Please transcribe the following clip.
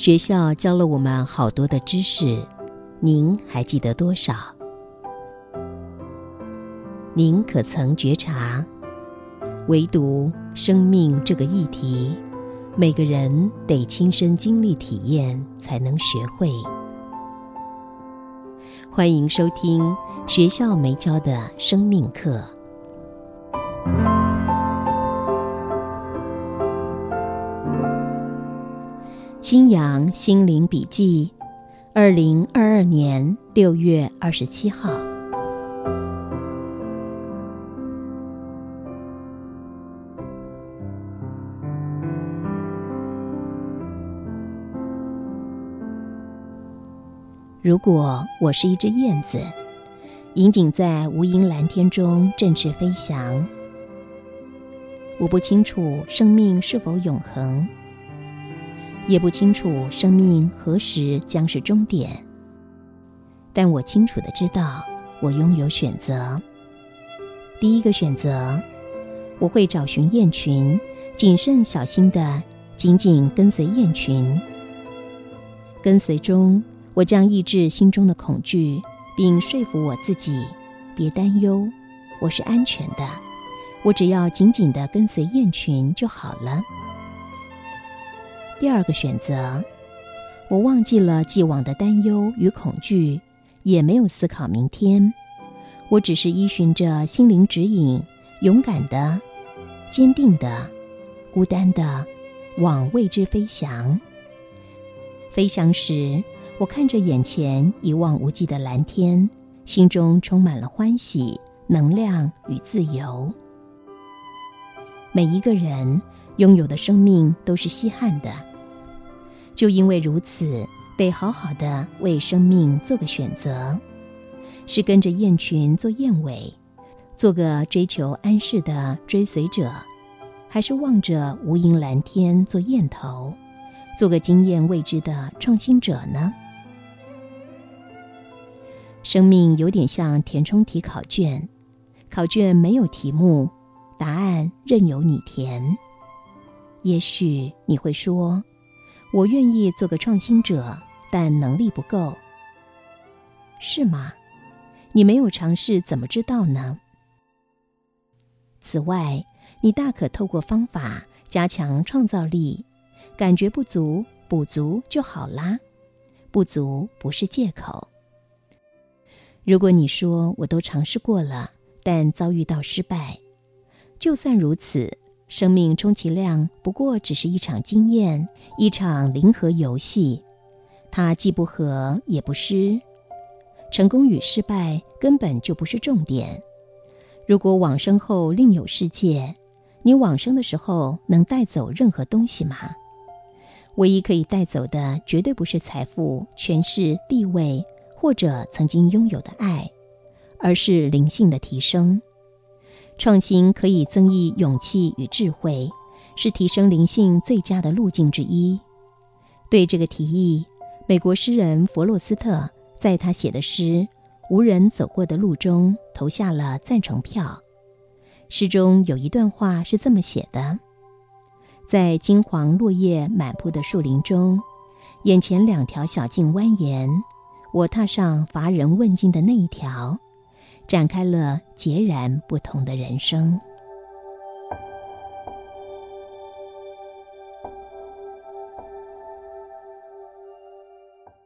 学校教了我们好多的知识，您还记得多少？您可曾觉察，唯独生命这个议题，每个人得亲身经历体验才能学会。欢迎收听学校没教的生命课。新阳心灵笔记，二零二二年六月二十七号。如果我是一只燕子，引颈在无垠蓝天中振翅飞翔，我不清楚生命是否永恒。也不清楚生命何时将是终点，但我清楚的知道，我拥有选择。第一个选择，我会找寻雁群，谨慎小心的紧紧跟随雁群。跟随中，我将抑制心中的恐惧，并说服我自己：别担忧，我是安全的。我只要紧紧的跟随雁群就好了。第二个选择，我忘记了既往的担忧与恐惧，也没有思考明天。我只是依循着心灵指引，勇敢的、坚定的、孤单的往未知飞翔。飞翔时，我看着眼前一望无际的蓝天，心中充满了欢喜、能量与自由。每一个人拥有的生命都是稀罕的。就因为如此，得好好的为生命做个选择：是跟着雁群做雁尾，做个追求安适的追随者，还是望着无垠蓝天做雁头，做个经验未知的创新者呢？生命有点像填充题考卷，考卷没有题目，答案任由你填。也许你会说。我愿意做个创新者，但能力不够，是吗？你没有尝试，怎么知道呢？此外，你大可透过方法加强创造力，感觉不足，补足就好啦。不足不是借口。如果你说我都尝试过了，但遭遇到失败，就算如此。生命充其量不过只是一场经验，一场零和游戏，它既不和也不失，成功与失败根本就不是重点。如果往生后另有世界，你往生的时候能带走任何东西吗？唯一可以带走的，绝对不是财富、权势、地位，或者曾经拥有的爱，而是灵性的提升。创新可以增益勇气与智慧，是提升灵性最佳的路径之一。对这个提议，美国诗人弗洛斯特在他写的诗《无人走过的路》中投下了赞成票。诗中有一段话是这么写的：“在金黄落叶满铺的树林中，眼前两条小径蜿蜒，我踏上乏人问津的那一条。”展开了截然不同的人生。